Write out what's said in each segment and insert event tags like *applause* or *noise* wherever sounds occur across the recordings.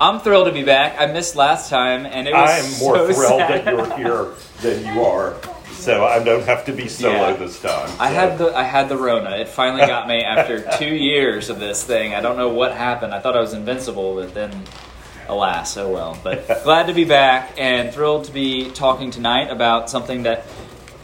I'm thrilled to be back. I missed last time, and it was I am more so *laughs* thrilled sad. that you're here than you are. So I don't have to be solo Yeah. this time. I had the I had the Rona. It finally got me after *laughs* two years of this thing. I don't know what happened. I thought I was invincible, but then, alas, oh well. But *laughs* glad to be back and thrilled to be talking tonight about something that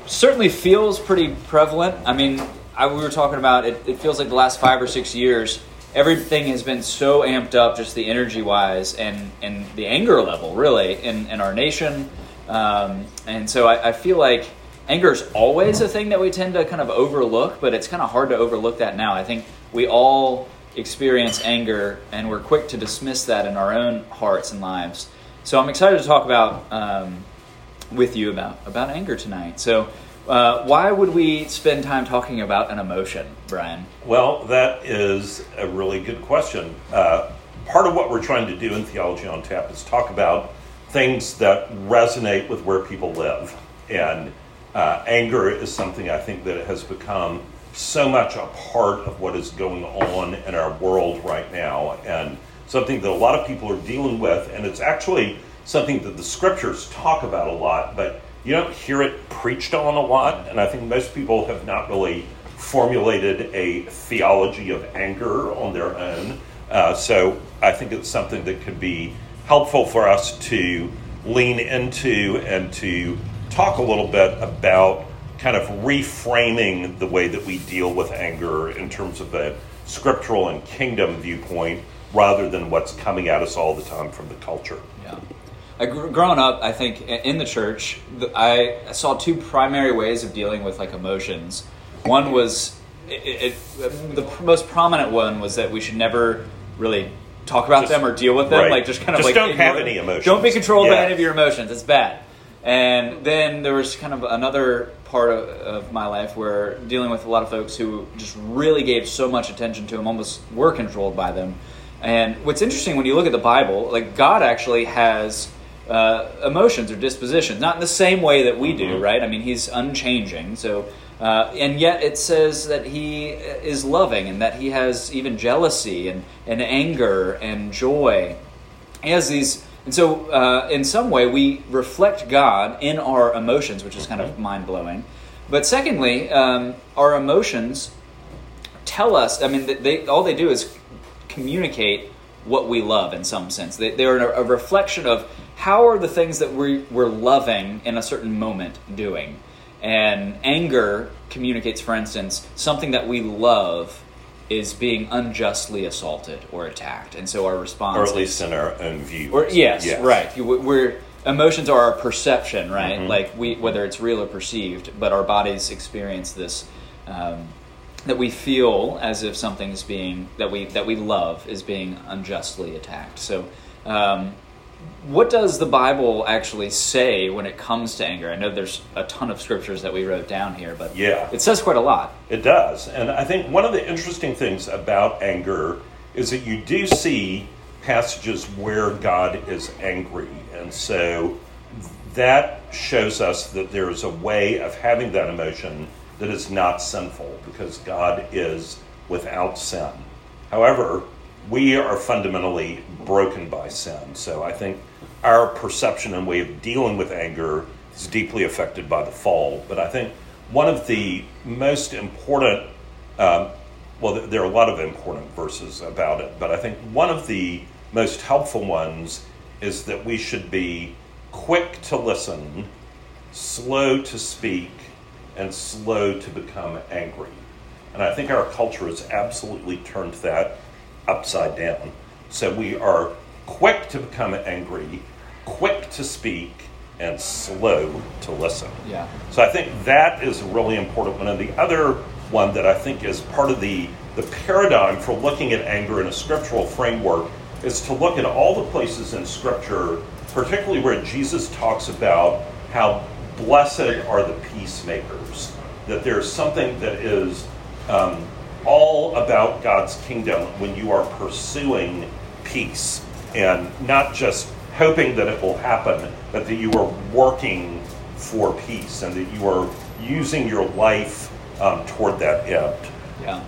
certainly feels pretty prevalent. I mean, I, we were talking about it. It feels like the last five or six years, everything has been so amped up, just the energy wise and and the anger level, really, in in our nation. Um, and so I, I feel like anger is always a thing that we tend to kind of overlook, but it's kind of hard to overlook that now. I think we all experience anger, and we're quick to dismiss that in our own hearts and lives. So I'm excited to talk about. Um, with you about about anger tonight. So, uh, why would we spend time talking about an emotion, Brian? Well, that is a really good question. Uh, part of what we're trying to do in Theology on Tap is talk about things that resonate with where people live. And uh, anger is something I think that has become so much a part of what is going on in our world right now, and something that a lot of people are dealing with. And it's actually something that the scriptures talk about a lot, but you don't hear it preached on a lot. And I think most people have not really formulated a theology of anger on their own. Uh, so I think it's something that could be helpful for us to lean into and to talk a little bit about kind of reframing the way that we deal with anger in terms of a scriptural and kingdom viewpoint rather than what's coming at us all the time from the culture. Yeah. I grew, growing up, I think in the church, I saw two primary ways of dealing with like emotions. One was it, it, the most prominent one was that we should never really talk about Just- them or deal with them. right. Like just kind of Just like don't have any emotions. Don't be controlled by any of your emotions. It's bad. And then there was kind of another part of, of my life where dealing with a lot of folks who just really gave so much attention to them, almost were controlled by them. And what's interesting when you look at the Bible, like God actually has uh, emotions or dispositions, not in the same way that we do, Mhm. right? I mean, He's unchanging. So, uh, and yet it says that He is loving and that He has even jealousy and, and anger and joy. He has these, and so uh, in some way we reflect God in our emotions, which is kind of mind blowing. But secondly, um, our emotions tell us. I mean, they all they do is communicate what we love in some sense. They, they're a, a reflection of how are the things that we, we're loving in a certain moment doing. And anger communicates, for instance, something that we love is being unjustly assaulted or attacked, and so our response, Or at is- least in our own view. or yes, right. We're emotions are our perception, right? Mhm. Like we, whether it's real or perceived, but our bodies experience this. Um, that we feel as if something is being that we that we love is being unjustly attacked. So, um, what does the Bible actually say when it comes to anger? I know there's a ton of scriptures that we wrote down here, but Yeah. it says quite a lot. It does. And I think one of the interesting things about anger is that you do see passages where God is angry. And so that shows us that there is a way of having that emotion that is not sinful because God is without sin. However, we are fundamentally broken by sin. So I think our perception and way of dealing with anger is deeply affected by the fall. But I think one of the most important, um, well, there are a lot of important verses about it, but I think one of the most helpful ones is that we should be quick to listen, slow to speak, and slow to become angry. And I think our culture has absolutely turned that upside down. So we are quick to become angry, quick to speak, and slow to listen. Yeah. So I think that is a really important one. And the other one that I think is part of the, the paradigm for looking at anger in a scriptural framework is to look at all the places in Scripture, particularly where Jesus talks about how blessed are the peacemakers. That there's something that is um, all about God's kingdom when you are pursuing peace and not just hoping that it will happen, but that you are working for peace and that you are using your life um, toward that end. Yeah,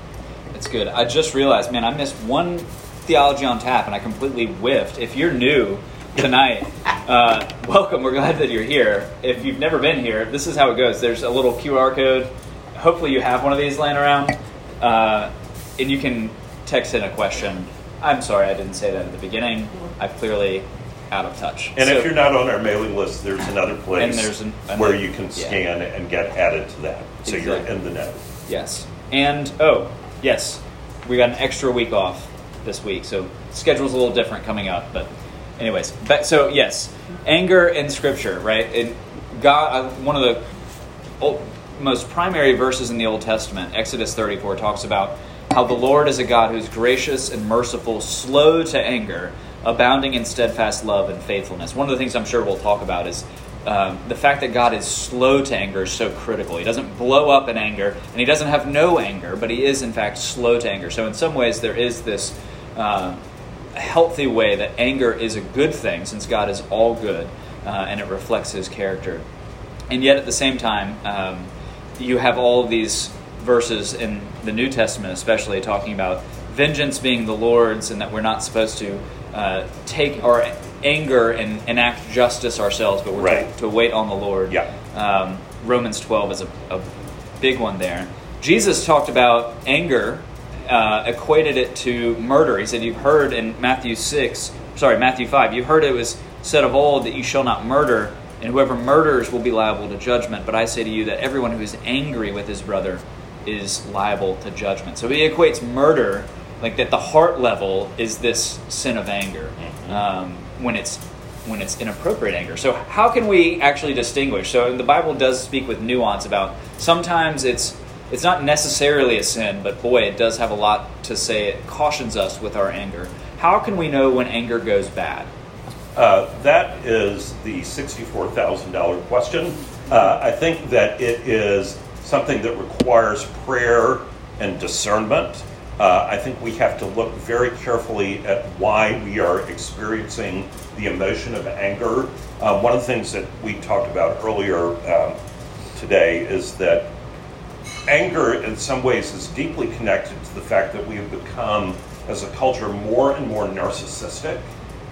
that's good. I just realized, man, I missed one Theology on Tap, and I completely whiffed. If you're new tonight, *laughs* uh, welcome. We're glad that you're here. If you've never been here, this is how it goes. There's a little QR code. Hopefully, you have one of these laying around, uh, and you can text in a question. I'm sorry I didn't say that at the beginning. I've clearly out of touch. And So- if you're not on our mailing list, there's another place there's an- where you can yeah. scan and get added to that. So you're in the know. Yes. And oh, yes, we got an extra week off this week, so schedule's a little different coming up. But, anyways, but so yes, anger in Scripture, right? And God, uh, one of the old, most primary verses in the Old Testament, Exodus 34, talks about how the Lord is a God who's gracious and merciful, slow to anger, abounding in steadfast love and faithfulness. One of the things I'm sure we'll talk about is um, the fact that God is slow to anger is so critical. He doesn't blow up in anger, and He doesn't have no anger, but He is, in fact, slow to anger. So, in some ways, there is this uh, healthy way that anger is a good thing, since God is all good uh, and it reflects His character. And yet, at the same time, um, you have all of these verses in the New Testament, especially talking about vengeance being the Lord's, and that we're not supposed to uh, take our anger and enact justice ourselves, but we're Right. to, to wait on the Lord. Yeah. Um, Romans 12 is a, a big one there. Jesus talked about anger, uh, equated it to murder. He said, You've heard in Matthew 6, sorry, Matthew 5, you've heard it was said of old that you shall not murder, and whoever murders will be liable to judgment. But I say to you that everyone who is angry with his brother is liable to judgment. So he equates murder, like that the heart level, is this sin of anger um, when it's when it's inappropriate anger. So how can we actually distinguish? So the Bible does speak with nuance about sometimes it's it's not necessarily a sin, but boy, it does have a lot to say. It cautions us with our anger. How can we know when anger goes bad? Uh, that is the $64,000 question. Uh, I think that it is something that requires prayer and discernment. Uh, I think we have to look very carefully at why we are experiencing the emotion of anger. Uh, one of the things that we talked about earlier um, today is that anger in some ways is deeply connected to the fact that we have become as a culture more and more narcissistic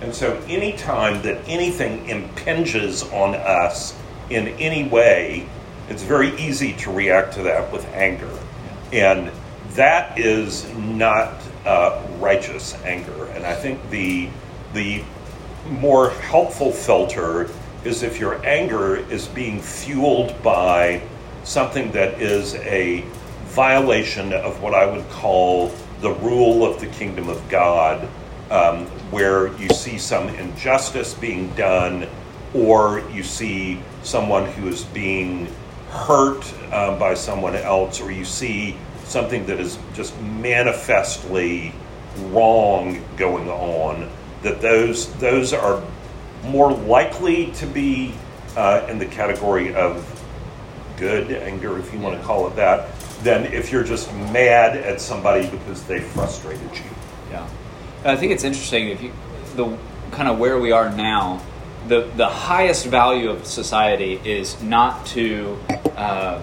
and so anytime that anything impinges on us in any way it's very easy to react to that with anger. And that is not uh, righteous anger. And i think the the more helpful filter is if your anger is being fueled by something that is a violation of what I would call the rule of the kingdom of God, um, where you see some injustice being done, or you see someone who is being hurt uh, by someone else, or you see something that is just manifestly wrong going on. That those those are more likely to be uh, in the category of good anger, if you want to call it that, than if you're just mad at somebody because they frustrated you. Yeah, I think it's interesting if you the kind of where we are now. The the highest value of society is not to uh,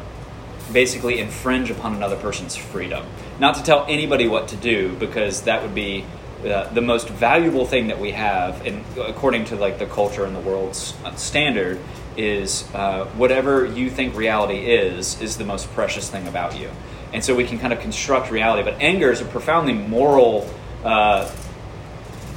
basically infringe upon another person's freedom, not to tell anybody what to do because that would be uh, the most valuable thing that we have, and according to like the culture and the world's uh, standard, is uh, whatever you think reality is is the most precious thing about you, and so we can kind of construct reality. But anger is a profoundly moral. Uh,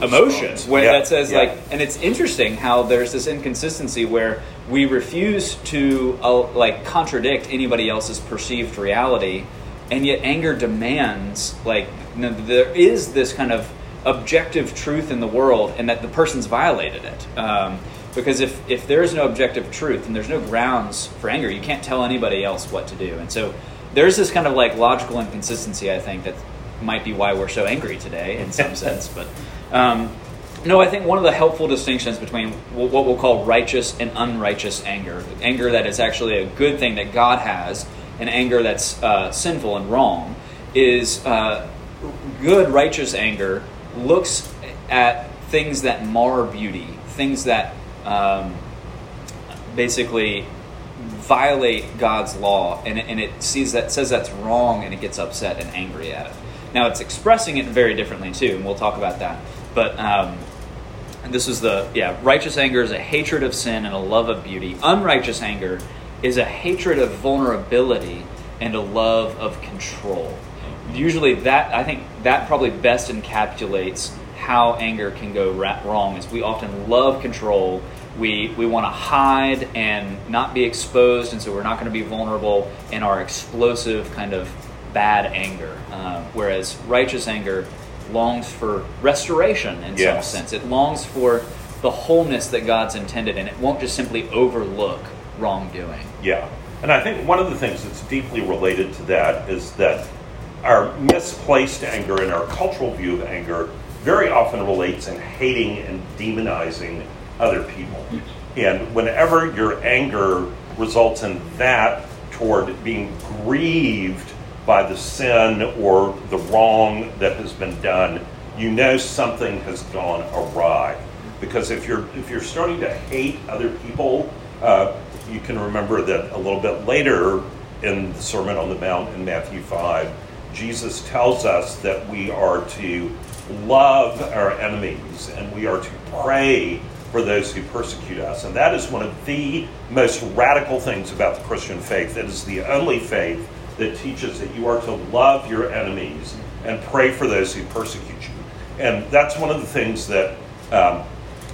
emotion where Yeah, that says yeah. like and it's interesting how there's this inconsistency where we refuse to uh, like contradict anybody else's perceived reality and yet anger demands like you know, there is this kind of objective truth in the world and that the person's violated it. Um, because if, if there is no objective truth and there's no grounds for anger. You can't tell anybody else what to do. And so there's this kind of like logical inconsistency i think that might be why we're so angry today in some *laughs* sense but um, no, I think one of the helpful distinctions between what we'll call righteous and unrighteous anger, anger that is actually a good thing that God has, and anger that's uh, sinful and wrong, is uh, good righteous anger looks at things that mar beauty, things that um, basically violate God's law, and it, and it sees that says that's wrong, and it gets upset and angry at it. Now it's expressing it very differently too, and we'll talk about that. But um, this is the yeah, righteous anger is a hatred of sin and a love of beauty. Unrighteous anger is a hatred of vulnerability and a love of control. Usually, that I think that probably best encapsulates how anger can go wrong. Is we often love control. We we want to hide and not be exposed, and so we're not going to be vulnerable in our explosive kind of bad anger. Uh, whereas righteous anger longs for restoration in Yes. some sense. It longs for the wholeness that God's intended, and it won't just simply overlook wrongdoing. Yeah. And I think one of the things that's deeply related to that is that our misplaced anger and our cultural view of anger very often relates in hating and demonizing other people. And whenever your anger results in that toward being grieved by the sin or the wrong that has been done, you know something has gone awry. Because if you're if you're starting to hate other people, uh, you can remember that a little bit later in the Sermon on the Mount in Matthew five, Jesus tells us that we are to love our enemies and we are to pray for those who persecute us. And that is one of the most radical things about the Christian faith. It is the only faith that teaches that you are to love your enemies and pray for those who persecute you. And that's one of the things that um,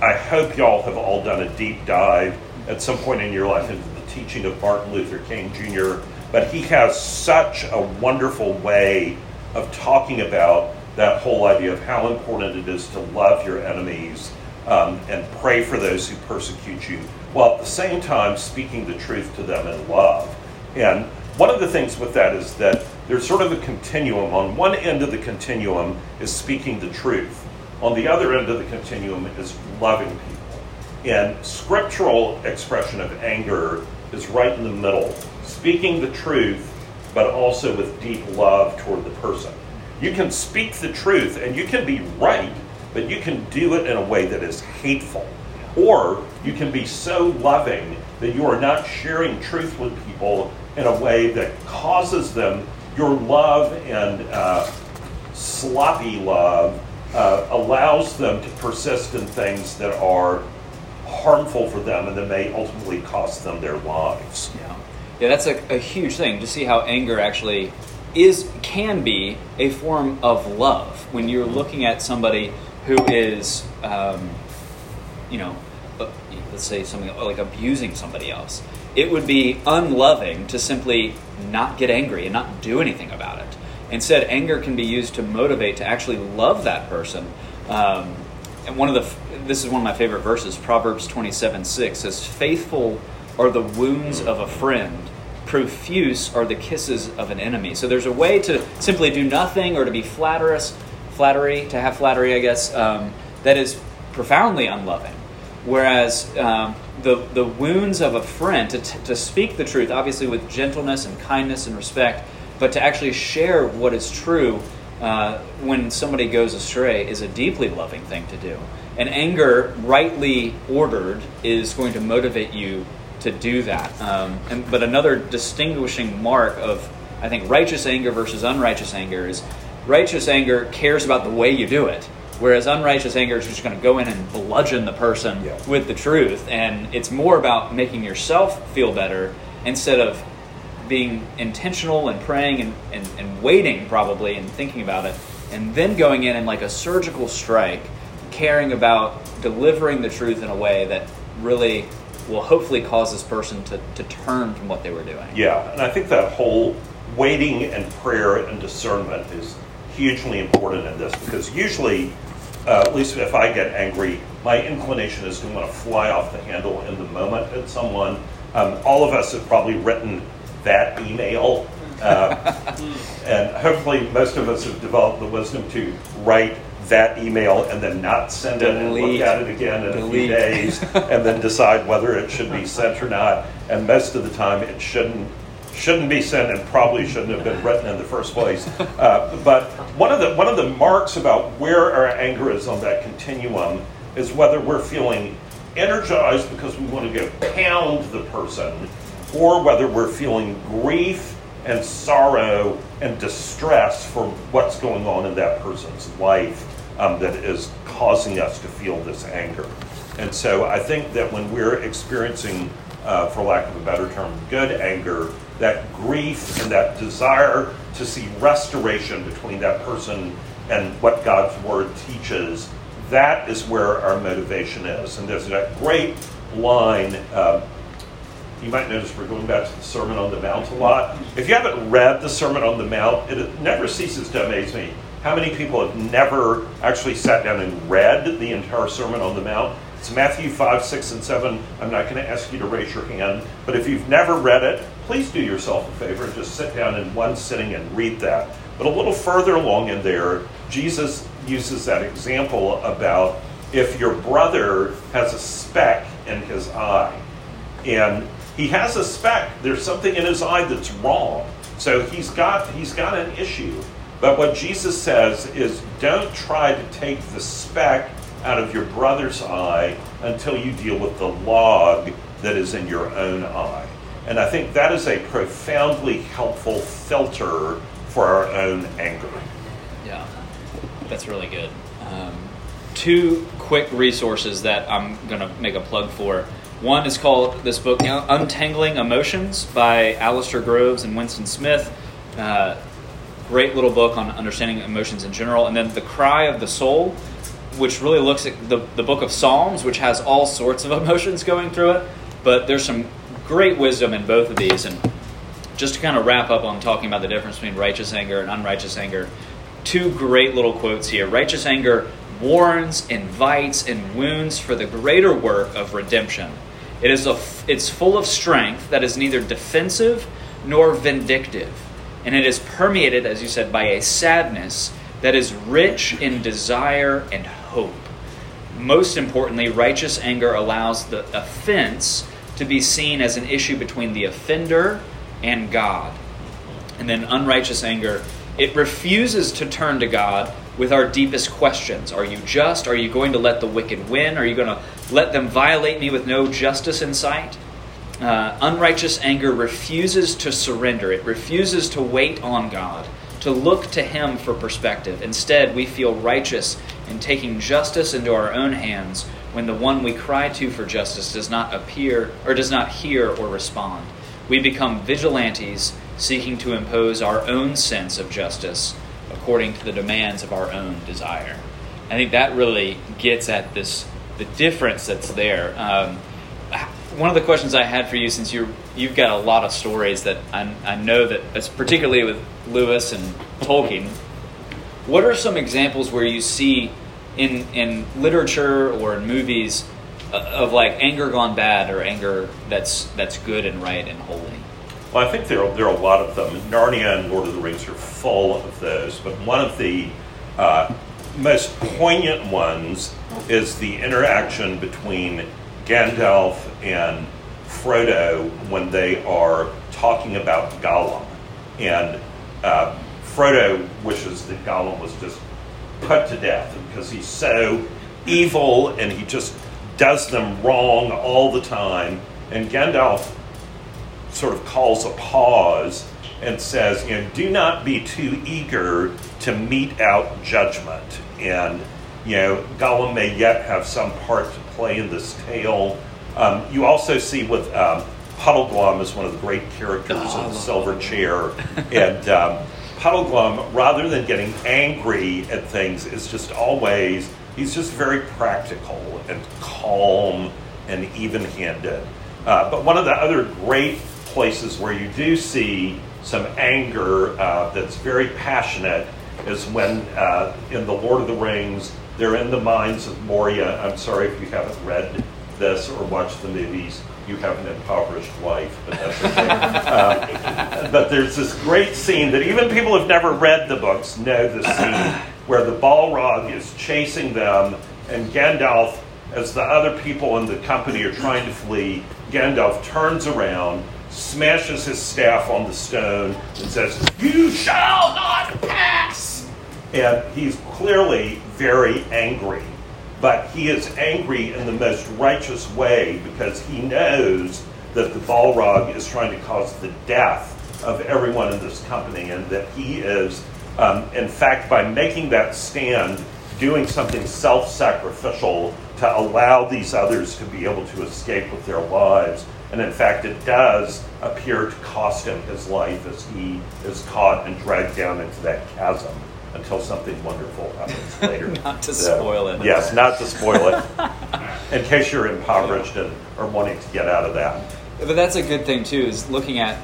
I hope y'all have all done a deep dive at some point in your life into the teaching of Martin Luther King Jr. But he has such a wonderful way of talking about that whole idea of how important it is to love your enemies um, and pray for those who persecute you, while at the same time speaking the truth to them in love. And one of the things with that is that there's sort of a continuum. On one end of the continuum is speaking the truth. On the other end of the continuum is loving people. And scriptural expression of anger is right in the middle, speaking the truth, but also with deep love toward the person. You can speak the truth and you can be right, but you can do it in a way that is hateful. Or you can be so loving that you are not sharing truth with people in a way that causes them your love and uh, sloppy love uh, allows them to persist in things that are harmful for them and that may ultimately cost them their lives. Yeah, yeah, that's a, a huge thing to see how anger actually is can be a form of love when you're looking at somebody who is, um, you know, uh, let's say something like abusing somebody else. It would be unloving to simply not get angry and not do anything about it. Instead, anger can be used to motivate to actually love that person. Um, and one of the this is one of my favorite verses, Proverbs twenty seven six says, "Faithful are the wounds of a friend." Profuse are the kisses of an enemy. So there's a way to simply do nothing or to be flatterous, flattery, to have flattery, I guess, um, that is profoundly unloving. Whereas um, the, the wounds of a friend, to, t- to speak the truth, obviously with gentleness and kindness and respect, but to actually share what is true uh, when somebody goes astray is a deeply loving thing to do. And anger, rightly ordered, is going to motivate you to do that. Um, and, but another distinguishing mark of, I think, righteous anger versus unrighteous anger is righteous anger cares about the way you do it. Whereas unrighteous anger is just going to go in and bludgeon the person Yeah. with the truth. And it's more about making yourself feel better instead of being intentional and praying and, and, and waiting, probably, and thinking about it. And then going in and like a surgical strike, caring about delivering the truth in a way that really will hopefully cause this person to, to turn from what they were doing. Yeah, and I think that whole waiting and prayer and discernment is hugely important in this because usually, uh, at least if I get angry, my inclination is to want to fly off the handle in the moment at someone. Um, all of us have probably written that email, uh, *laughs* and hopefully, most of us have developed the wisdom to write that email and then not send it and look at it again in a few days and then decide whether it should be sent or not. And most of the time, it shouldn't shouldn't be sent and probably shouldn't have been written in the first place. Uh, but one of the one of the marks about where our anger is on that continuum is whether we're feeling energized because we want to go pound the person, or whether we're feeling grief and sorrow and distress for what's going on in that person's life um, that is causing us to feel this anger. And so I think that when we're experiencing, uh, for lack of a better term, good anger, that grief and that desire to see restoration between that person and what God's word teaches, that is where our motivation is. And there's that great line. Uh, you might notice we're going back to the Sermon on the Mount a lot. If you haven't read the Sermon on the Mount, it never ceases to amaze me how many people have never actually sat down and read the entire Sermon on the Mount. It's Matthew 5, 6, and 7. I'm not going to ask you to raise your hand, but if you've never read it, please do yourself a favor and just sit down in one sitting and read that. But a little further along in there, Jesus uses that example about if your brother has a speck in his eye, and he has a speck, there's something in his eye that's wrong. So he's got he's got an issue. But what Jesus says is don't try to take the speck out of your brother's eye until you deal with the log that is in your own eye. And I think that is a profoundly helpful filter for our own anger. Yeah, that's really good. Um, two quick resources that I'm going to make a plug for. One is called this book, Untangling Emotions by Alasdair Groves and Winston Smith. Uh, great little book on understanding emotions in general. And then The Cry of the Soul, which really looks at the, the book of Psalms, which has all sorts of *laughs* emotions going through it. But there's some great wisdom in both of these. And just to kind of wrap up on talking about the difference between righteous anger and unrighteous anger, two great little quotes here. Righteous anger warns, invites, and wounds for the greater work of redemption. It is a, it's full of strength that is neither defensive nor vindictive and it is permeated, as you said, by a sadness that is rich in desire and hope. Most importantly, righteous anger allows the offense to be seen as an issue between the offender and God. And then unrighteous anger, it refuses to turn to God with our deepest questions. Are you just? Are you going to let the wicked win? Are you going to let them violate me with no justice in sight? Uh, unrighteous anger refuses to surrender, it refuses to wait on God, to look to Him for perspective. Instead, we feel righteous in taking justice into our own hands when the one we cry to for justice does not appear or does not hear or respond. We become vigilantes seeking to impose our own sense of justice according to the demands of our own desire. I think that really gets at this the difference that's there. Um, one of the questions I had for you, since you you've got a lot of stories that I, I know that, particularly with Lewis and Tolkien, what are some examples where you see in in literature or in movies uh, of like anger gone bad or anger that's that's good and right and holy? Well, I think there are, there are a lot of them. Narnia and Lord of the Rings are full of those, but one of the uh, most poignant ones is the interaction between Gandalf and Frodo when they are talking about Gollum. And uh, Frodo wishes that Gollum was just put to death because he's so evil and he just does them wrong all the time. And Gandalf sort of calls a pause and says, you know, do not be too eager to mete out judgment. And, you know, Gollum may yet have some part to play in this tale. Um, you also see with um, Puddleglum is one of the great characters oh, in the Silver Chair, *laughs* and um, Puddleglum, rather than getting angry at things, is just always he's just very practical and calm and even-handed. Uh, but one of the other great places where you do see some anger uh, that's very passionate is when uh, in the Lord of the Rings they're in the mines of Moria. I'm sorry if you haven't read this or watched the movies. You have an impoverished life, but that's okay. uh, but there's this great scene that even people who've never read the books know the scene where the Balrog is chasing them, and Gandalf, as the other people in the company are trying to flee, Gandalf turns around, smashes his staff on the stone, and says, You shall not pass! And he's clearly very angry. But he is angry in the most righteous way because he knows that the Balrog is trying to cause the death of everyone in this company, and that he is, um, in fact, by making that stand, doing something self sacrificial to allow these others to be able to escape with their lives. And in fact, it does appear to cost him his life as he is caught and dragged down into that chasm until something wonderful happens *laughs* later. not to so, spoil it. Yes, not to spoil it. *laughs* in case you're impoverished and are wanting to get out of that. But that's a good thing too, is looking at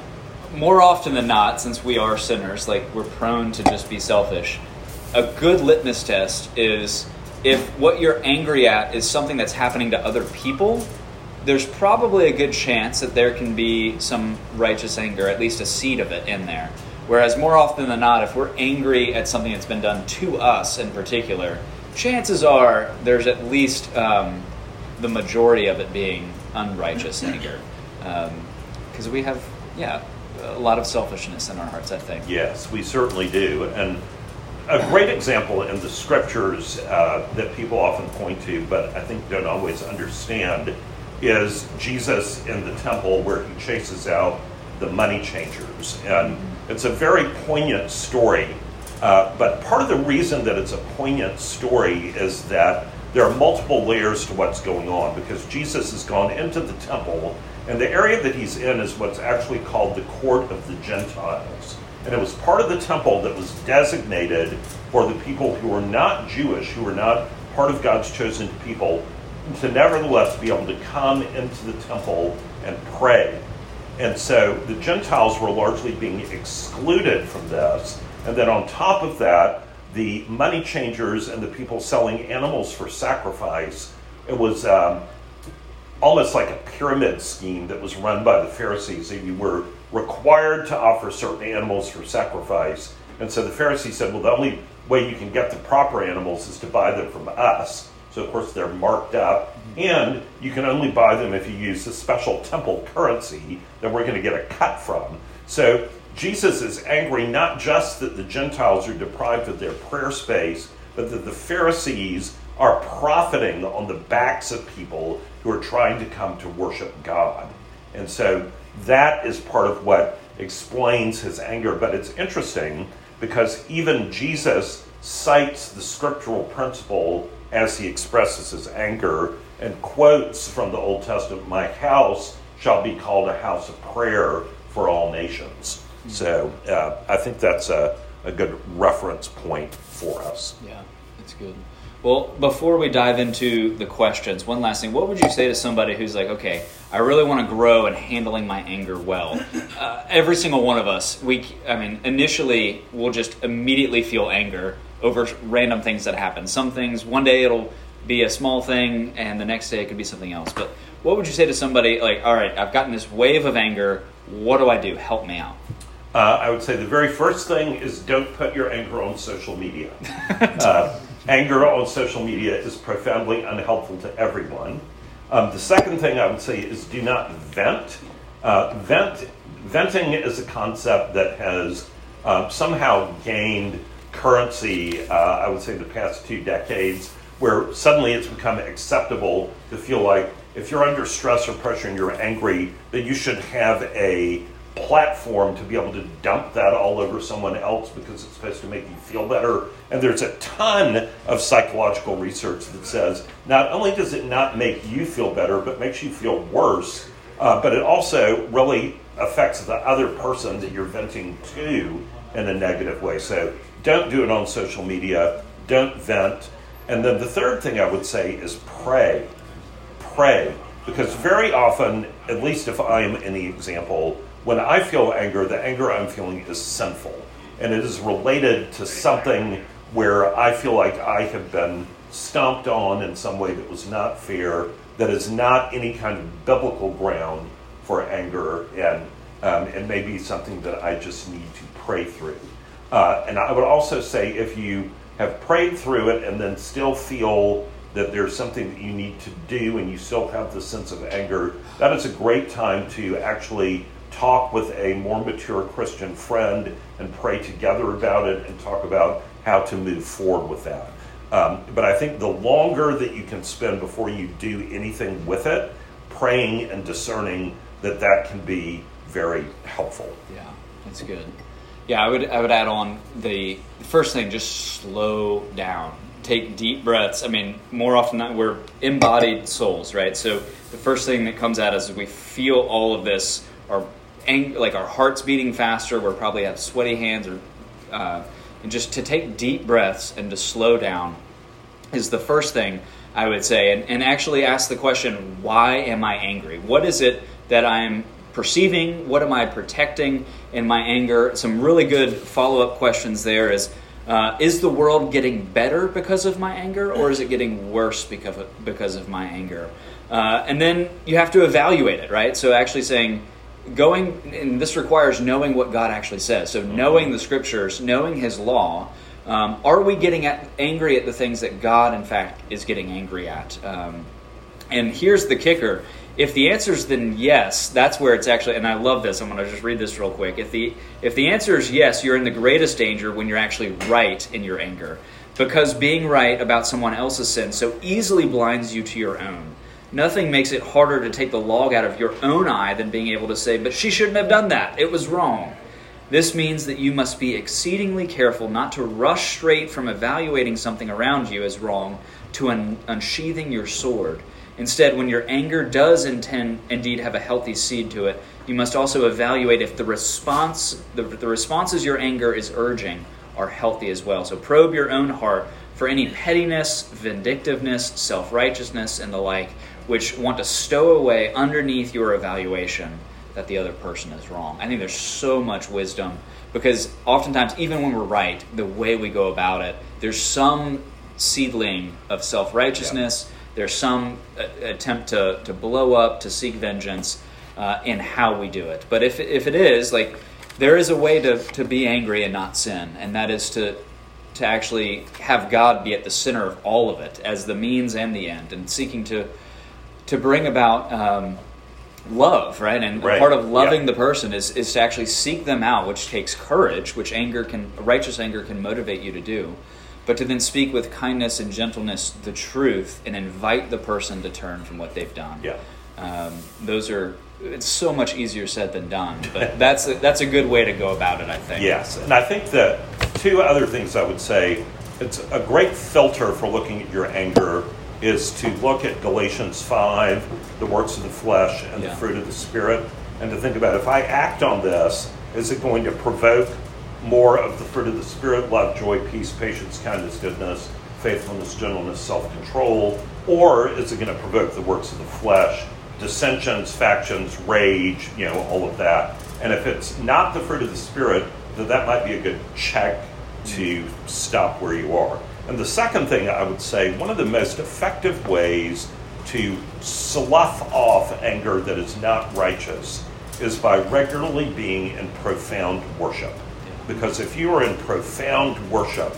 more often than not, since we are sinners, like we're prone to just be selfish. A good litmus test is if what you're angry at is something that's happening to other people, there's probably a good chance that there can be some righteous anger, at least a seed of it in there. Whereas more often than not, if we're angry at something that's been done to us in particular, chances are there's at least um, the majority of it being unrighteous *clears throat* anger. Because um, we have, yeah, a lot of selfishness in our hearts, I think. Yes, we certainly do. And a great example in the scriptures uh, that people often point to, but I think don't always understand, is Jesus in the temple where he chases out the money changers. And it's a very poignant story. Uh, but part of the reason that it's a poignant story is that there are multiple layers to what's going on because Jesus has gone into the temple, and the area that he's in is what's actually called the court of the Gentiles. And it was part of the temple that was designated for the people who were not Jewish, who were not part of God's chosen people, to nevertheless be able to come into the temple and pray. And so the Gentiles were largely being excluded from this. And then on top of that, the money changers and the people selling animals for sacrifice, it was um, almost like a pyramid scheme that was run by the Pharisees. You were required to offer certain animals for sacrifice. And so the Pharisees said, well, the only way you can get the proper animals is to buy them from us. So, of course, they're marked up. And you can only buy them if you use the special temple currency that we're going to get a cut from. So, Jesus is angry not just that the Gentiles are deprived of their prayer space, but that the Pharisees are profiting on the backs of people who are trying to come to worship God. And so that is part of what explains his anger. But it's interesting because even Jesus cites the scriptural principle as he expresses his anger and quotes from the Old Testament, My house shall be called a house of prayer for all nations. So uh, I think that's a, a good reference point for us. Yeah, that's good. Well, before we dive into the questions, one last thing. What would you say to somebody who's like, okay, I really want to grow in handling my anger well? Uh, every single one of us, we, I mean, initially, we'll just immediately feel anger over random things that happen. Some things, one day it'll be a small thing, and the next day it could be something else. But what would you say to somebody like, all right, I've gotten this wave of anger. What do I do? Help me out. Uh, I would say the very first thing is don't put your anger on social media. *laughs* uh, anger on social media is profoundly unhelpful to everyone. Um, the second thing I would say is do not vent. Uh, vent venting is a concept that has uh, somehow gained currency, uh, I would say, the past two decades, where suddenly it's become acceptable to feel like if you're under stress or pressure and you're angry, that you should have a platform to be able to dump that all over someone else because it's supposed to make you feel better. And there's a ton of psychological research that says not only does it not make you feel better, but makes you feel worse, uh, but it also really affects the other person that you're venting to in a negative way. So don't do it on social media, don't vent. And then the third thing I would say is pray. Pray. Because very often, at least if I am any example, when I feel anger, the anger I'm feeling is sinful. And it is related to something where I feel like I have been stomped on in some way that was not fair, that is not any kind of biblical ground for anger, and um, it may be something that I just need to pray through. Uh, and I would also say if you have prayed through it and then still feel that there's something that you need to do and you still have the sense of anger, that is a great time to actually talk with a more mature Christian friend and pray together about it and talk about how to move forward with that. Um, but I think the longer that you can spend before you do anything with it, praying and discerning that that can be very helpful. Yeah, That's good. Yeah, I would I would add on the first thing, just slow down. Take deep breaths. I mean, more often than not, we're embodied souls, right? So the first thing that comes at us is we feel all of this, our ang- like our hearts beating faster. We're probably have sweaty hands, or uh, and just to take deep breaths and to slow down is the first thing I would say, and, and actually ask the question, why am I angry? What is it that I'm perceiving? What am I protecting in my anger? Some really good follow up questions there is uh, Is the world getting better because of my anger, or is it getting worse because of, because of my anger? Uh, and then you have to evaluate it, right? So actually saying, going, and this requires knowing what God actually says. So knowing the scriptures, knowing His law. Um, are we getting at, angry at the things that God, in fact, is getting angry at? Um, and here's the kicker if the answer is then yes, that's where it's actually. And I love this. I'm going to just read this real quick. If the if the answer is yes, you're in the greatest danger when you're actually right in your anger, because being right about someone else's sin so easily blinds you to your own. Nothing makes it harder to take the log out of your own eye than being able to say, "But she shouldn't have done that. It was wrong." This means that you must be exceedingly careful not to rush straight from evaluating something around you as wrong to un- unsheathing your sword. Instead, when your anger does intend, indeed have a healthy seed to it, you must also evaluate if the response, the, the responses your anger is urging are healthy as well. So probe your own heart for any pettiness, vindictiveness, self righteousness, and the like, which want to stow away underneath your evaluation that the other person is wrong. I think there's so much wisdom because oftentimes, even when we're right, the way we go about it, there's some seedling of self righteousness. There's some uh, attempt to, to blow up, to seek vengeance uh, in how we do it. But if, if it is, like, there is a way to, to be angry and not sin, and that is to, to actually have God be at the center of all of it as the means and the end, and seeking to, to bring about um, love, right? And right. part of loving yeah. the person is, is to actually seek them out, which takes courage, which anger can, righteous anger can motivate you to do but to then speak with kindness and gentleness the truth and invite the person to turn from what they've done. Yeah. Um, those are it's so much easier said than done, but *laughs* that's a, that's a good way to go about it, I think. Yes, and I think that two other things I would say. It's a great filter for looking at your anger is to look at Galatians 5, the works of the flesh and yeah. the fruit of the Spirit, and to think about if I act on this, is it going to provoke more of the fruit of the Spirit love, joy, peace, patience, kindness, goodness, faithfulness, gentleness, self control? Or is it going to provoke the works of the flesh, dissensions, factions, rage, you know, all of that? And if it's not the fruit of the Spirit, then that might be a good check to stop where you are. And the second thing I would say, one of the most effective ways to slough off anger that is not righteous is by regularly being in profound worship. Because if you are in profound worship,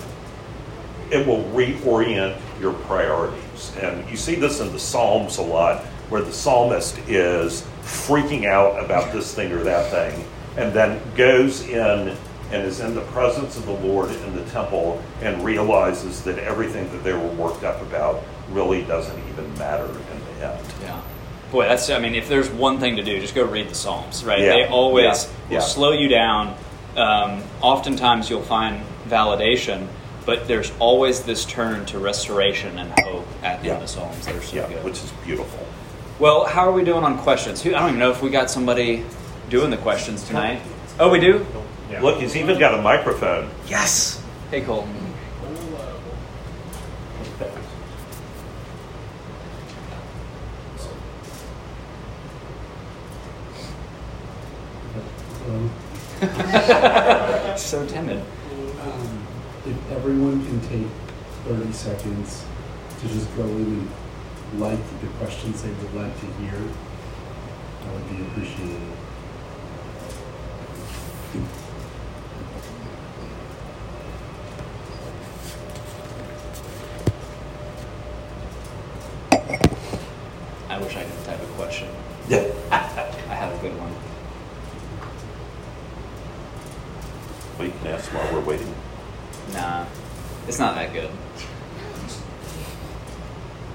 it will reorient your priorities. And you see this in the Psalms a lot, where the psalmist is freaking out about this thing or that thing, and then goes in and is in the presence of the Lord in the temple and realizes that everything that they were worked up about really doesn't even matter in the end. Yeah. Boy, that's, I mean, if there's one thing to do, just go read the Psalms, right? Yeah. They always yeah. will yeah. slow you down um, oftentimes you'll find validation, but there's always this turn to restoration and hope at the yeah. end of Psalms that are so yeah, good. Which is beautiful. Well, how are we doing on questions? I don't even know if we got somebody doing the questions tonight. Oh, we do? Yeah. Look, he's even got a microphone. Yes. Hey, Colton. So timid. Um, if everyone can take 30 seconds to just go in and like the questions they would like to hear, that would be appreciated. I wish I could type a question. Yeah. I have a good one. Well, you can ask while we're waiting. Nah, it's not that good.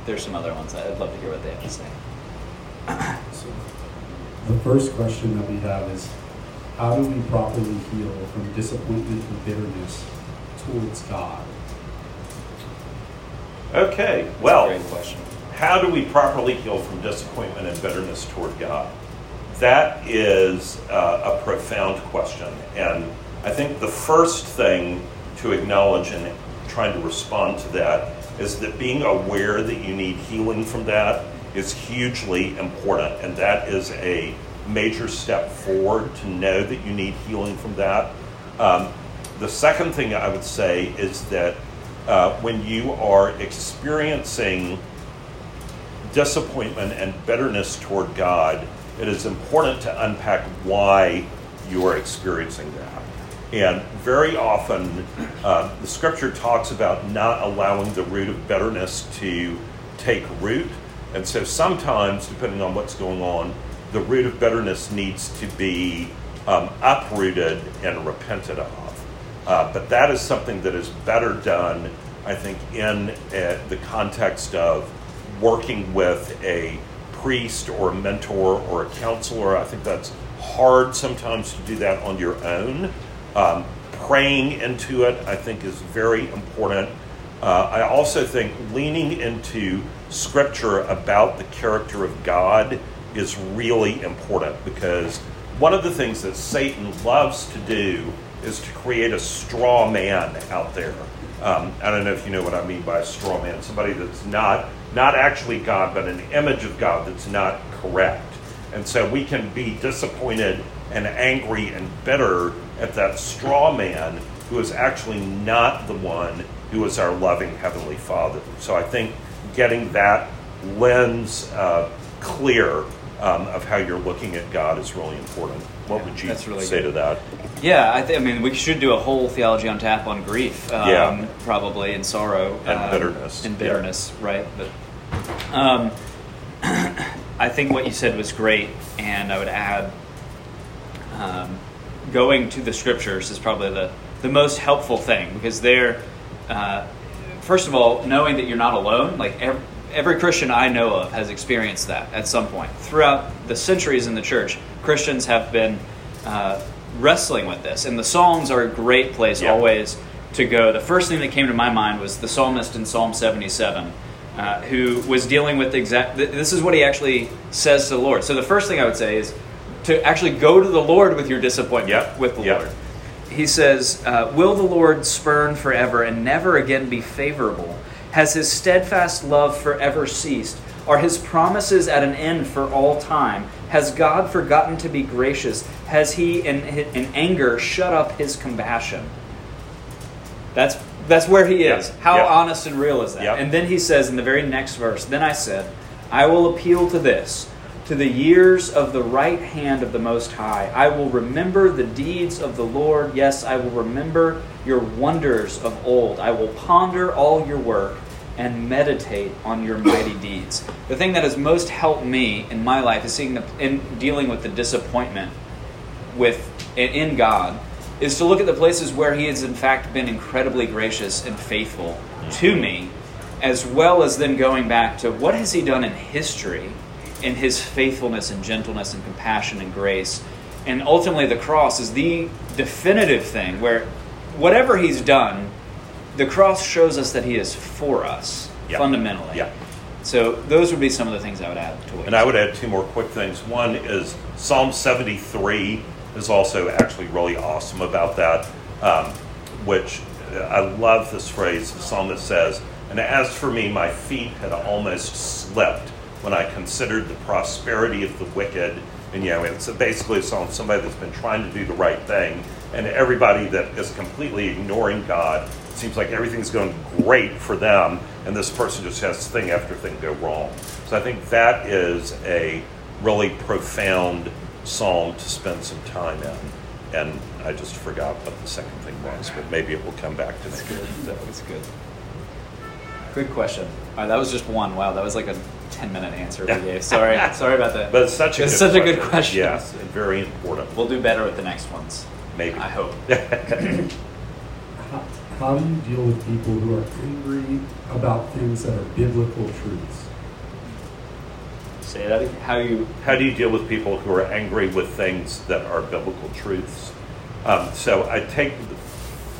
There's some other ones. I'd love to hear what they have to say. so, the first question that we have is how do we properly heal from disappointment and bitterness towards God? Okay, well, Great question. how do we properly heal from disappointment and bitterness toward God? That is uh, a profound question. And I think the first thing to acknowledge in trying to respond to that is that being aware that you need healing from that is hugely important. And that is a major step forward to know that you need healing from that. Um, the second thing I would say is that uh, when you are experiencing disappointment and bitterness toward God, it is important to unpack why you are experiencing that. And very often, uh, the scripture talks about not allowing the root of bitterness to take root. And so sometimes, depending on what's going on, the root of bitterness needs to be um, uprooted and repented of. Uh, but that is something that is better done, I think, in uh, the context of working with a priest or a mentor or a counselor. I think that's hard sometimes to do that on your own. Um, praying into it, I think, is very important. Uh, I also think leaning into scripture about the character of God is really important because one of the things that Satan loves to do is to create a straw man out there. Um, I don't know if you know what I mean by a straw man. Somebody that's not not actually God, but an image of God that's not correct. And so we can be disappointed and angry and bitter at that straw man who is actually not the one who is our loving Heavenly Father. So I think getting that lens uh, clear um, of how you're looking at God is really important. What Yeah, would you really say good. to that? Yeah, I, th- I mean, we should do a whole theology on tap on grief, um, Yeah. probably, and sorrow, And um, bitterness, and yeah. bitterness, right? But um, *clears throat* I think what you said was great, and I would add, um, going to the scriptures is probably the the most helpful thing because they're, uh, first of all, knowing that you're not alone. Like every, every Christian I know of has experienced that at some point throughout the centuries in the church. Christians have been uh, wrestling with this, and the Psalms are a great place Yeah. always to go. The first thing that came to my mind was the psalmist in Psalm 77, uh, who was dealing with exact. This is what he actually says to the Lord. So the first thing I would say is to actually go to the Lord with your disappointment Yep. with the Yep. Lord. He says, uh, "Will the Lord spurn forever and never again be favorable? Has His steadfast love forever ceased? Are His promises at an end for all time? Has God forgotten to be gracious? Has He, in, in anger, shut up His compassion?" That's that's where he is. Yeah. How Yeah. honest and real is that? Yeah. And then he says in the very next verse, Then I said, I will appeal to this, to the years of the right hand of the Most High. I will remember the deeds of the Lord. Yes, I will remember your wonders of old. I will ponder all your work and meditate on your mighty deeds. The thing that has most helped me in my life is seeing the in dealing with the disappointment with in- God is to look at the places where He has in fact been incredibly gracious and faithful to me, as well as then going back to what has He done in history, in His faithfulness and gentleness and compassion and grace, and ultimately the cross is the definitive thing where whatever He's done, the cross shows us that He is for us Yeah. fundamentally. Yeah. So those would be some of the things I would add to it. And I would add two more quick things. One is Psalm 73 is also actually really awesome about that, um, which uh, I love this phrase. The psalmist says, And as for me, my feet had almost slipped when I considered the prosperity of the wicked. And, you know, it's basically a song somebody that's been trying to do the right thing, and everybody that is completely ignoring God. It seems like everything's going great for them, and this person just has thing after thing go wrong. So I think that is a really profound psalm to spend some time in. And I just forgot what the second thing was, but maybe it will come back to me. That's good. Good question. All right, that was just one. Wow, that was like a ten-minute answer we gave. Sorry, *laughs* sorry about that. But it's such a It's good such a question. good question. Yes, and very important. We'll do better with the next ones. Maybe. I hope. *laughs* How, do you deal with people who are angry about things that are biblical truths? Say that again. How you? How do you deal with people who are angry with things that are biblical truths? Um, so I take.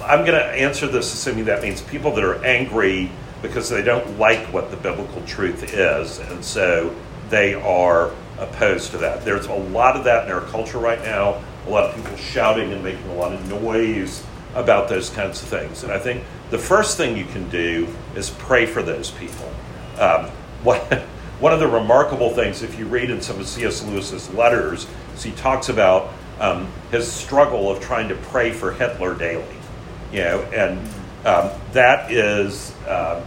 I'm going to answer this assuming that means people that are angry because they don't like what the biblical truth is, and so they are opposed to that. There's a lot of that in our culture right now. A lot of people shouting and making a lot of noise about those kinds of things. And I think the first thing you can do is pray for those people. Um, what, *laughs* one of the remarkable things, if you read in some of C.S. Lewis's letters, is he talks about um, his struggle of trying to pray for Hitler daily. You know, and um, that is uh,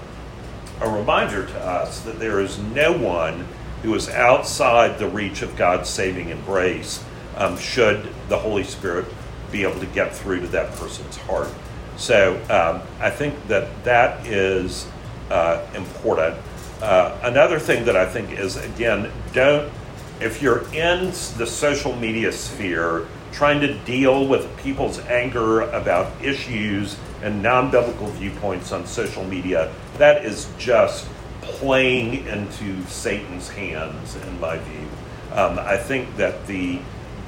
a reminder to us that there is no one who is outside the reach of God's saving embrace um, should the Holy Spirit be able to get through to that person's heart. So um, I think that that is uh, important. Uh, another thing that I think is, again, don't, if you're in the social media sphere, trying to deal with people's anger about issues and non biblical viewpoints on social media, that is just playing into Satan's hands, in my view. Um, I think that the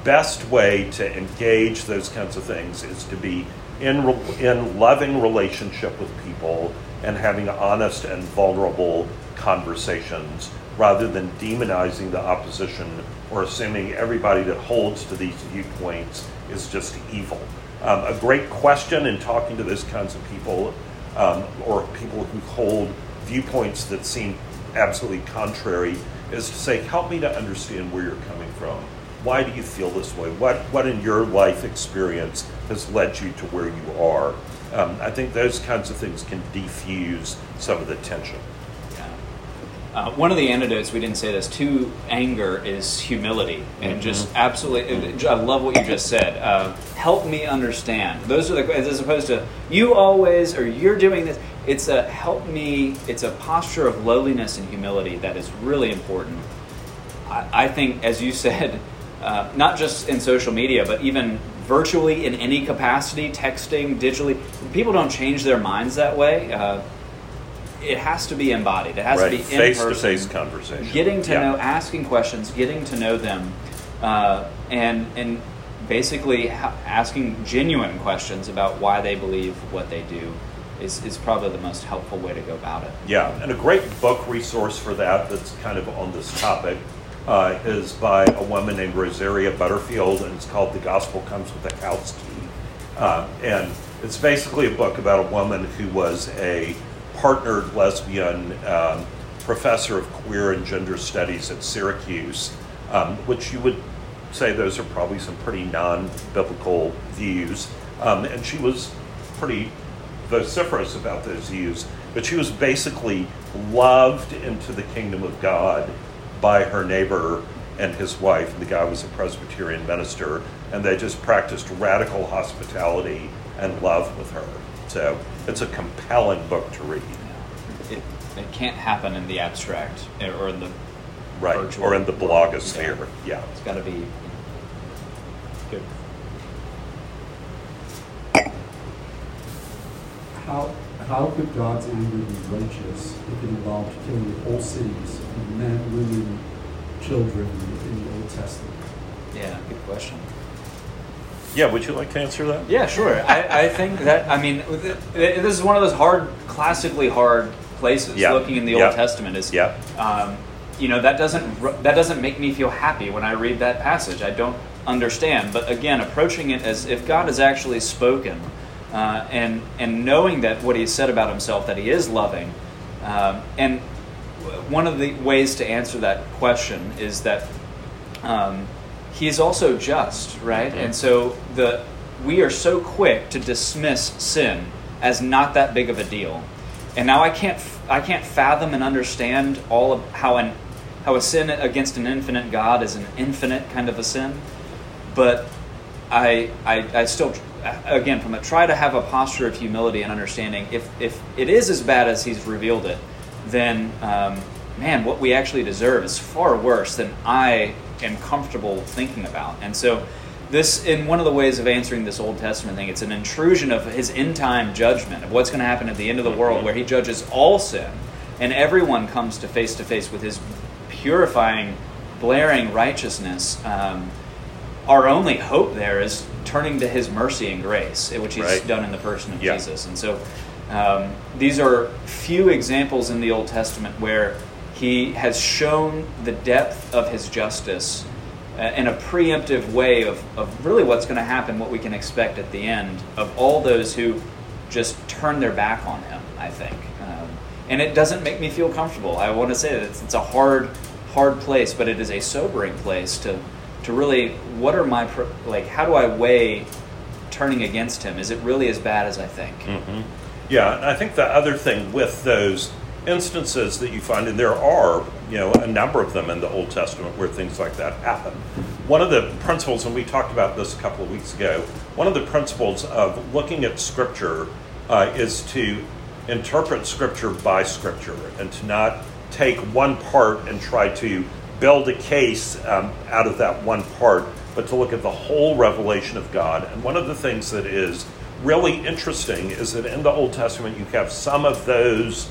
best way to engage those kinds of things is to be in, in loving relationship with people and having honest and vulnerable conversations rather than demonizing the opposition or assuming everybody that holds to these viewpoints is just evil. Um, a great question in talking to those kinds of people um, or people who hold viewpoints that seem absolutely contrary is to say, help me to understand where you're coming from. Why do you feel this way? What, what in your life experience has led you to where you are? Um, I think those kinds of things can defuse some of the tension. Uh, one of the antidotes, we didn't say this, to anger is humility. And mm-hmm. just absolutely, I love what you just said. Uh, help me understand. Those are the, questions, as opposed to you always or you're doing this. It's a help me, it's a posture of lowliness and humility that is really important. I, I think, as you said, uh, not just in social media, but even virtually in any capacity, texting, digitally, people don't change their minds that way. Uh, it has to be embodied. It has right. to be face to face conversation. Getting to yeah. know, asking questions, getting to know them, uh, and and basically ha- asking genuine questions about why they believe what they do is, is probably the most helpful way to go about it. Yeah, and a great book resource for that that's kind of on this topic uh, is by a woman named Rosaria Butterfield, and it's called The Gospel Comes with a House Key. Uh, and it's basically a book about a woman who was a partnered lesbian um, professor of queer and gender studies at Syracuse, um, which you would say those are probably some pretty non biblical views. Um, and she was pretty vociferous about those views, but she was basically loved into the kingdom of God by her neighbor and his wife. And the guy was a Presbyterian minister, and they just practiced radical hospitality and love with her. So it's a compelling book to read. It, it can't happen in the abstract eh, or in the right virtual or in the blogosphere. Yeah, yeah. it's got to be good. How how could God's anger be righteous if it involved killing whole cities of men, women, children in the Old Testament? Yeah, good question. Yeah, would you like to answer that? Yeah, sure. I, I think that, I mean, this is one of those hard, classically hard places yeah. looking in the yeah. Old Testament is, yeah. Um, you know, that doesn't, that doesn't make me feel happy when I read that passage. I don't understand. But again, approaching it as if God has actually spoken uh, and, and knowing that what he said about himself, that he is loving. Um, and one of the ways to answer that question is that um, he is also just, right? And so the we are so quick to dismiss sin as not that big of a deal. And now I can't I can't fathom and understand all of how an how a sin against an infinite God is an infinite kind of a sin. But I I, I still again from a try to have a posture of humility and understanding. If if it is as bad as He's revealed it, then um, man, what we actually deserve is far worse than I am comfortable thinking about. And so, this, in one of the ways of answering this Old Testament thing, it's an intrusion of his end time judgment of what's going to happen at the end of the world, where he judges all sin, and everyone comes to face to face with his purifying blaring righteousness, um, our only hope there is turning to His mercy and grace, which He's Right. done in the person of Yeah. Jesus. And so um, these are few examples in the Old Testament where He has shown the depth of His justice uh, in a preemptive way of, of really what's going to happen, what we can expect at the end of all those who just turn their back on Him, I think. Um, and it doesn't make me feel comfortable. I want to say that it's, it's a hard, hard place, but it is a sobering place to, to really, what are my, like, how do I weigh turning against Him? Is it really as bad as I think? Yeah, and I think the other thing with those instances that you find, and there are, you know, a number of them in the Old Testament where things like that happen. One of the principles, and we talked about this a couple of weeks ago, one of the principles of looking at Scripture uh, is to interpret Scripture by Scripture and to not take one part and try to build a case um, out of that one part, but to look at the whole revelation of God. And one of the things that is really interesting is that in the Old Testament you have some of those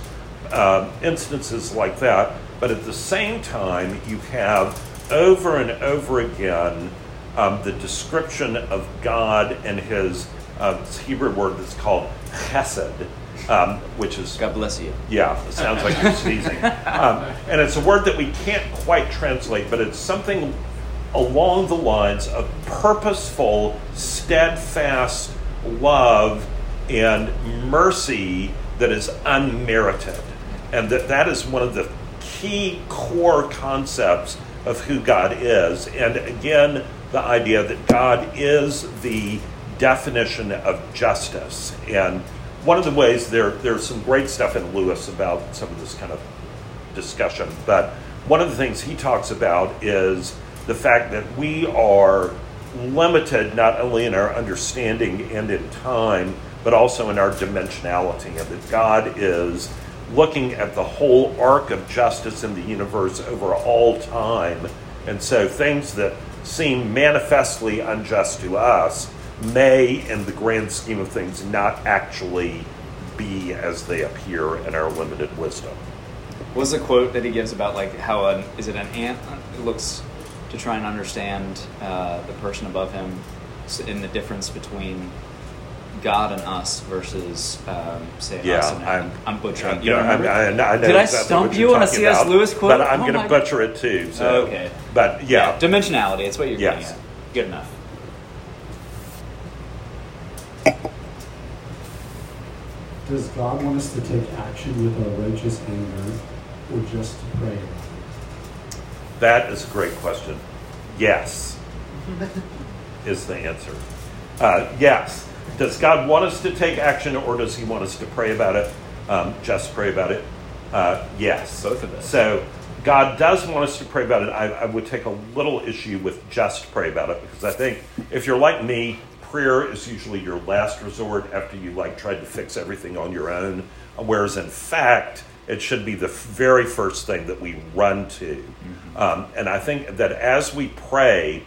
um, instances like that, but at the same time you have over and over again um, the description of God and His uh, Hebrew word that's called chesed, um, which is God bless you. yeah, it sounds like you're sneezing. Um, and it's a word that we can't quite translate, but it's something along the lines of purposeful, steadfast love and mercy that is unmerited. And that, that is one of the key core concepts of who God is. And again, the idea that God is the definition of justice. And one of the ways there there's some great stuff in Lewis about some of this kind of discussion, but one of the things he talks about is the fact that we are limited not only in our understanding and in time, but also in our dimensionality, and that God is looking at the whole arc of justice in the universe over all time. And so things that seem manifestly unjust to us may, in the grand scheme of things, not actually be as they appear in our limited wisdom. What was the quote that he gives about like how an is it an ant looks to try and understand uh, the person above him in the difference between God and us versus um, say Yeah, us and I'm- I'm butchering. I'm you don't gonna- I, I, I know Did I exactly stump you on a C.S. About, Lewis quote? But I'm Oh going to butcher it too. So. Okay. But yeah, dimensionality. It's what you're getting Yes. at. Good enough. Does God want us to take action with our righteous anger or just to pray? About it? That is a great question. Yes, *laughs* is the answer. Uh, yes. Does God want us to take action, or does He want us to pray about it? Um, just pray about it. Uh, yes. Both of those. So God does want us to pray about it. I, I would take a little issue with just pray about it because I think if you're like me, prayer is usually your last resort after you like tried to fix everything on your own. Whereas in fact, it should be the very first thing that we run to. Um, and I think that as we pray,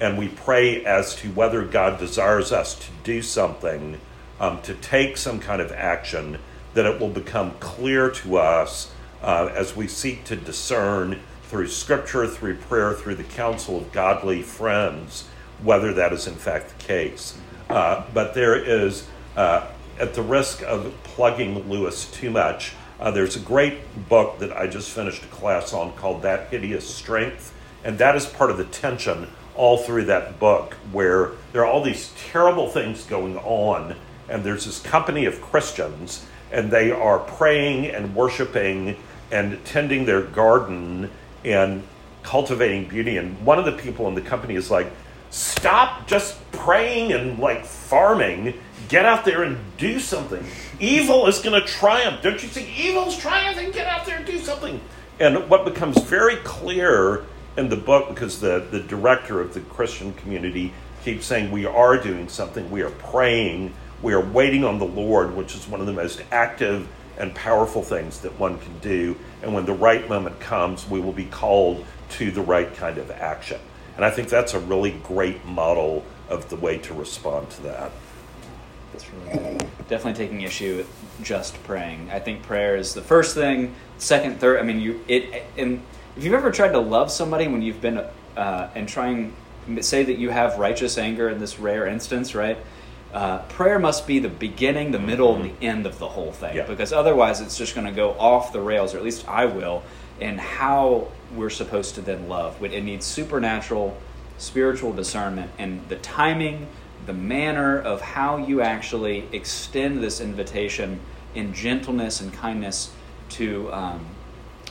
and we pray as to whether God desires us to do something, um, to take some kind of action, that it will become clear to us uh, as we seek to discern through Scripture, through prayer, through the counsel of godly friends, whether that is in fact the case. Uh, but there is, uh, at the risk of plugging Lewis too much, uh, there's a great book that I just finished a class on called That Hideous Strength. And that is part of the tension all through that book, where there are all these terrible things going on, and there's this company of Christians, and they are praying and worshiping and tending their garden and cultivating beauty. And one of the people in the company is like, Stop just praying and like farming. Get out there and do something. Evil is going to triumph. Don't you see? Evil's triumphing. Get out there and do something. And what becomes very clear in the book, because the, the director of the Christian community keeps saying, We are doing something. We are praying. We are waiting on the Lord, which is one of the most active and powerful things that one can do. And when the right moment comes, we will be called to the right kind of action. And I think that's a really great model of the way to respond to that. That's really good. Definitely taking issue with just praying. I think prayer is the first thing. Second, third. I mean, you it and if you've ever tried to love somebody when you've been uh, and trying to say that you have righteous anger in this rare instance, right? Uh, prayer must be the beginning, the middle, and the end of the whole thing, Yeah. because otherwise it's just going to go off the rails, or at least I will, in how we're supposed to then love. It needs supernatural, spiritual discernment, and the timing, the manner of how you actually extend this invitation in gentleness and kindness to um,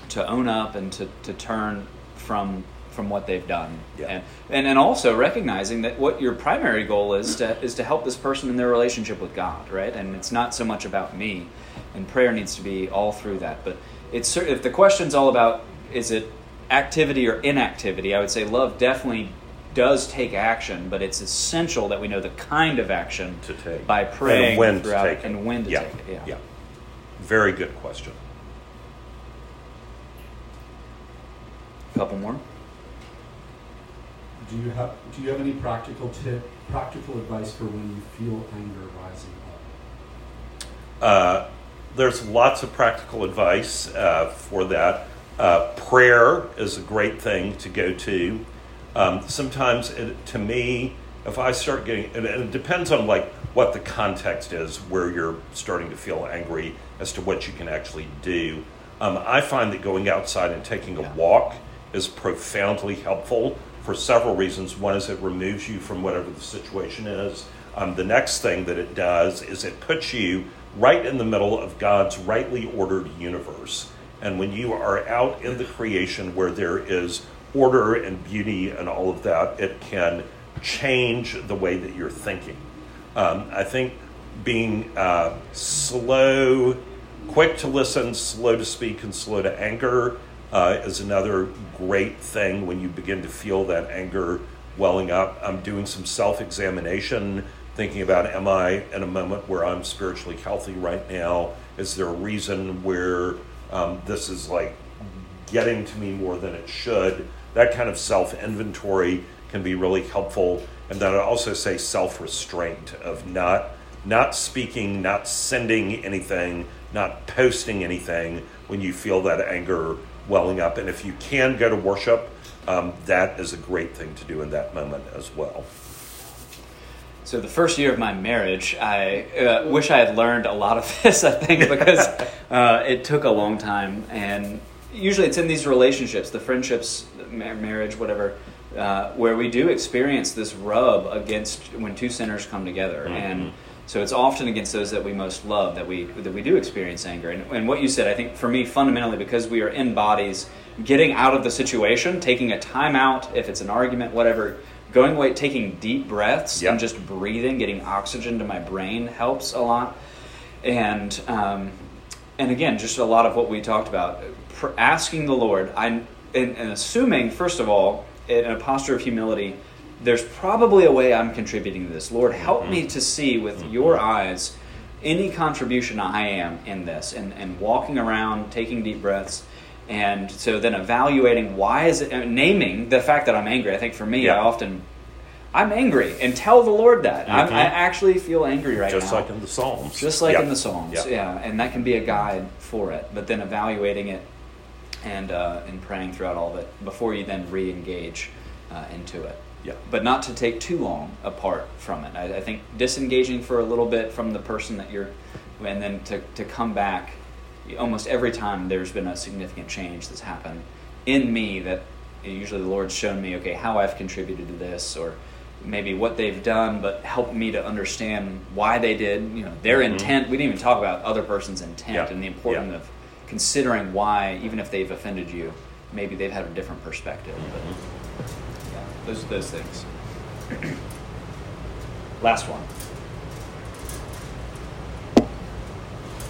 to own up and to, to turn from from what they've done Yeah. and, and and also recognizing that what your primary goal is to is to help this person in their relationship with God right and it's not so much about me and prayer needs to be all through that but it's if the question's all about is it activity or inactivity I would say love definitely does take action but it's essential that we know the kind of action To take. by praying And when to throughout take it. and when to yeah. take it yeah. Yeah. Very good question. a couple more Do you have Do you have any practical tip, practical advice for when you feel anger rising up? Uh, there's lots of practical advice uh, for that. Uh, prayer is a great thing to go to. Um, sometimes, it, to me, if I start getting, and and it depends on like what the context is, where you're starting to feel angry as to what you can actually do. Um, I find that going outside and taking a walk is profoundly helpful for several reasons. One is it removes you from whatever the situation is. Um, the next thing that it does is it puts you right in the middle of God's rightly ordered universe. And when you are out in the creation where there is order and beauty and all of that, it can change the way that you're thinking. Um, I think being uh, slow, quick to listen, slow to speak, and slow to anger uh, is another great thing when you begin to feel that anger welling up. I'm doing some self examination, thinking about am I in a moment where I'm spiritually healthy right now? Is there a reason where um, this is like getting to me more than it should? That kind of self inventory can be really helpful. And then I also say self restraint of not not speaking, not sending anything, not posting anything when you feel that anger welling up. And if you can go to worship, um, that is a great thing to do in that moment as well. So the first year of my marriage, I uh, wish I had learned a lot of *laughs* this. I think because *laughs* uh, it took a long time, and usually it's in these relationships, the friendships, marriage, whatever, uh, where we do experience this rub against when two sinners come together, and so it's often against those that we most love that we that we do experience anger. And, and what you said, I think for me, fundamentally, because we are in bodies, getting out of the situation, taking a time out, if it's an argument, whatever. Going away, taking deep breaths Yep. and just breathing, getting oxygen to my brain helps a lot. And um, and again, just a lot of what we talked about, pr- asking the Lord, I'm and, and assuming first of all, in a posture of humility, there's probably a way I'm contributing to this. Lord, help me to see with Your eyes any contribution I am in this, and and walking around, taking deep breaths. And so then evaluating why is it, uh, naming the fact that I'm angry. I think for me, I often I'm angry and tell the Lord that I'm, Mhm. I actually feel angry right Just now. Just like in the Psalms. Just like Yeah. in the Psalms, Yeah. yeah. and that can be a guide for it. But then evaluating it and uh, and praying throughout all of it before you then re-engage uh, into it. Yeah. But not to take too long apart from it. I, I think disengaging for a little bit from the person that you're, and then to to come back. Almost every time there's been a significant change that's happened in me that usually the Lord's shown me, okay, how I've contributed to this, or maybe what they've done, but helped me to understand why they did, you know, their Mhm. intent. We didn't even talk about other person's intent Yeah. and the importance Yeah. of considering why, even if they've offended you, maybe they've had a different perspective. Mm-hmm. But yeah, those those things. *clears throat* Last one.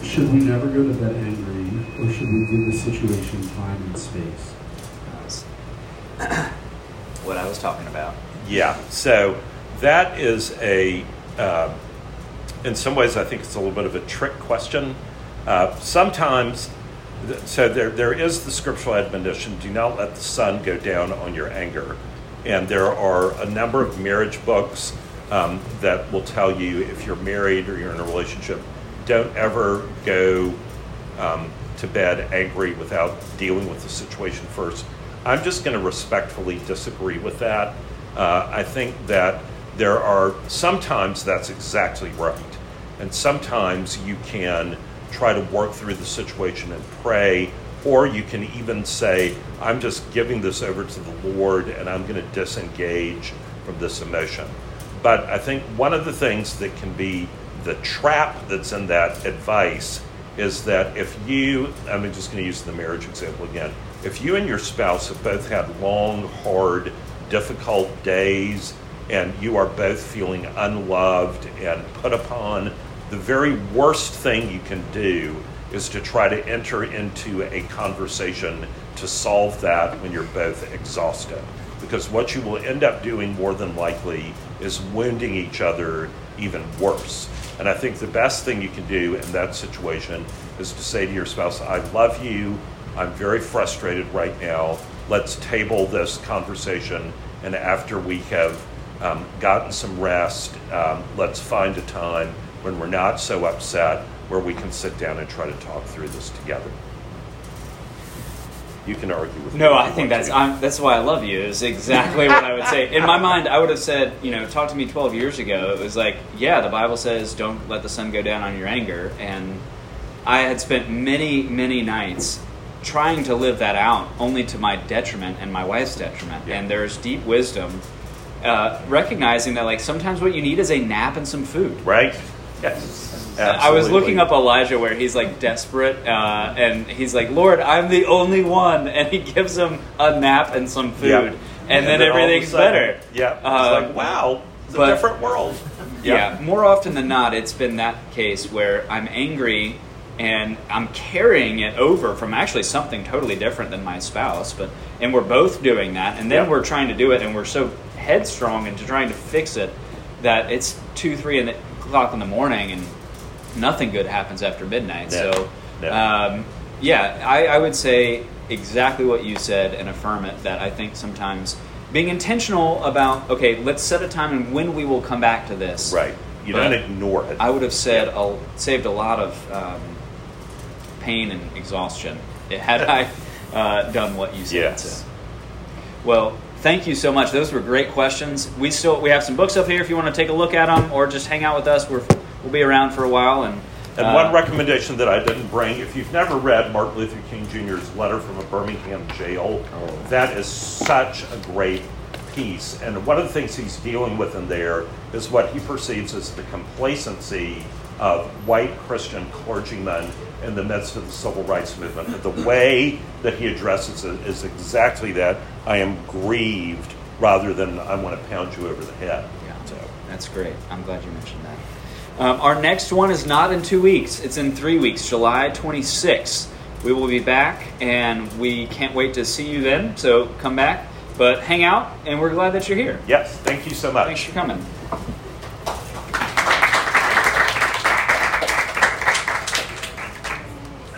Should we never go to bed angry, or should we give the situation time and space? *clears throat* What I was talking about. Yeah, so that is a, uh, in some ways, I think it's a little bit of a trick question. Uh, sometimes, th- so there, there is the scriptural admonition do not let the sun go down on your anger. And there are a number of marriage books um, that will tell you if you're married or you're in a relationship, don't ever go um, to bed angry without dealing with the situation first. I'm just going to respectfully disagree with that. Uh, I think that there are sometimes that's exactly right, and sometimes you can try to work through the situation and pray, or you can even say, I'm just giving this over to the Lord and I'm going to disengage from this emotion. But I think one of the things that can be the trap that's in that advice is that if you, I'm just going to use the marriage example again, if you and your spouse have both had long, hard, difficult days, and you are both feeling unloved and put upon, the very worst thing you can do is to try to enter into a conversation to solve that when you're both exhausted. Because what you will end up doing more than likely is wounding each other even worse. And I think the best thing you can do in that situation is to say to your spouse, I love you. I'm very frustrated right now. Let's table this conversation. And after we have um, gotten some rest, um, let's find a time when we're not so upset where we can sit down and try to talk through this together. You can argue with No, I think that's. I'm, that's why I love you. Is exactly what I would say. In my mind, I would have said, you know, talk to me 12 years ago. It was like, yeah, the Bible says, don't let the sun go down on your anger, and I had spent many, many nights trying to live that out, only to my detriment and my wife's detriment. Yeah. And there's deep wisdom, uh, recognizing that like sometimes what you need is a nap and some food. right? Yes. I was looking up Elijah where he's like desperate, uh, and he's like, "Lord, I'm the only one," and he gives him a nap and some food, Yep. and, then, all of a everything's sudden- better. Yeah. It's Um, like, wow, it's but- a different world. *laughs* Yeah, more often than not, it's been that case where I'm angry and I'm carrying it over from actually something totally different than my spouse, but and we're both doing that, and then Yeah. we're trying to do it, and we're so headstrong into trying to fix it that it's two, three in the, o'clock in the morning, and nothing good happens after midnight. No. So, No. Um, yeah, I, I would say exactly what you said and affirm it. That I think sometimes being intentional about okay, let's set a time and when we will come back to this. Right. You But don't ignore it. I would have said Yeah. a, saved a lot of um, pain and exhaustion had *laughs* I uh, done what you said. Yes. So. Well, thank you so much. Those were great questions. We still we have some books up here if you want to take a look at them or just hang out with us. We're, we'll be around for a while and. And uh, one recommendation that I didn't bring, if you've never read Martin Luther King Jr.'s letter from a Birmingham jail, Oh. that is such a great piece. And one of the things he's dealing with in there is what he perceives as the complacency of white Christian clergymen in the midst of the civil rights movement. But the way that he addresses it is exactly that I am grieved rather than I want to pound you over the head. Yeah. So, That's great. I'm glad you mentioned that. Um, our next one is not in two weeks, it's in three weeks, July 26th. We will be back, and we can't wait to see you then. So come back, but hang out, and we're glad that you're here. yes, thank you so much. Thanks for coming.